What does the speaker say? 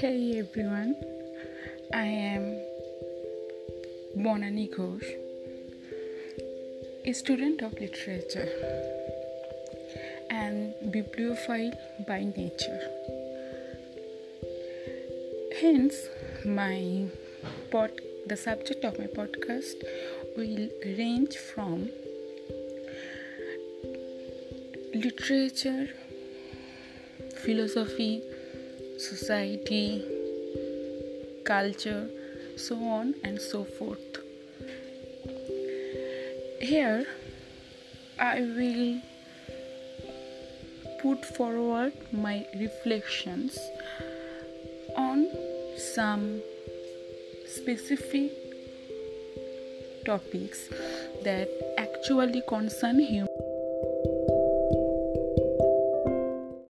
Hey everyone, I am Bonani Ghosh, a student of literature and bibliophile by nature. Hence, my pod, the subject of my podcast will range from literature, philosophy, society, culture, so on and so forth. Here, I will put forward my reflections on some specific topics that actually concern human